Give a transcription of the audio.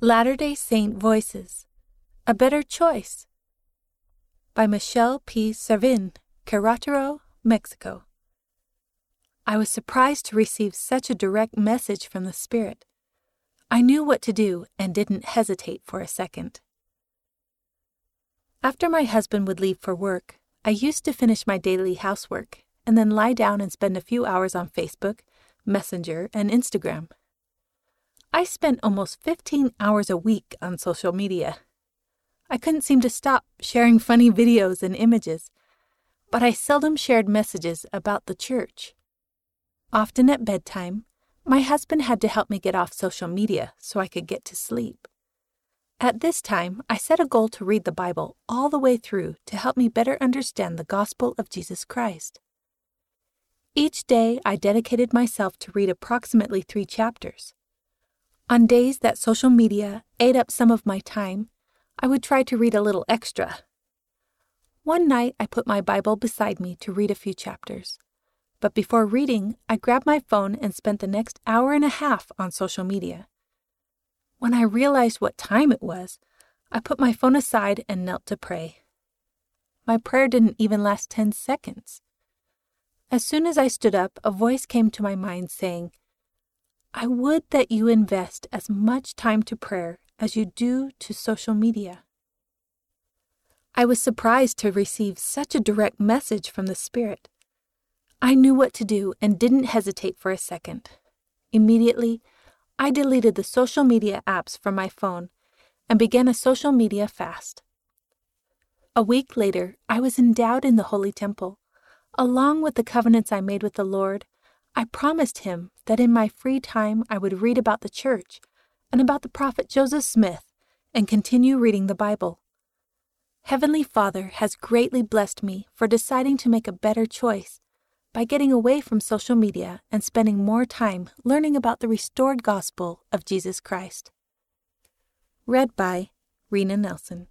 Latter day Saint Voices A Better Choice by Michelle P. Servin, Querétaro, Mexico. I was surprised to receive such a direct message from the Spirit. I knew what to do and didn't hesitate for a second. After my husband would leave for work, I used to finish my daily housework and then lie down and spend a few hours on Facebook, Messenger, and Instagram. I spent almost 15 hours a week on social media. I couldn't seem to stop sharing funny videos and images, but I seldom shared messages about the church. Often at bedtime, my husband had to help me get off social media so I could get to sleep. At this time, I set a goal to read the Bible all the way through to help me better understand the gospel of Jesus Christ. Each day, I dedicated myself to read approximately three chapters. On days that social media ate up some of my time, I would try to read a little extra. One night, I put my Bible beside me to read a few chapters. But before reading, I grabbed my phone and spent the next hour and a half on social media. When I realized what time it was, I put my phone aside and knelt to pray. My prayer didn't even last 10 seconds. As soon as I stood up, a voice came to my mind saying, I would that you invest as much time to prayer as you do to social media. I was surprised to receive such a direct message from the Spirit. I knew what to do and didn't hesitate for a second. Immediately, I deleted the social media apps from my phone and began a social media fast. A week later, I was endowed in the Holy Temple. Along with the covenants I made with the Lord, I promised him that in my free time I would read about the church and about the prophet Joseph Smith and continue reading the Bible. Heavenly Father has greatly blessed me for deciding to make a better choice by getting away from social media and spending more time learning about the restored gospel of Jesus Christ. Read by Rena Nelson.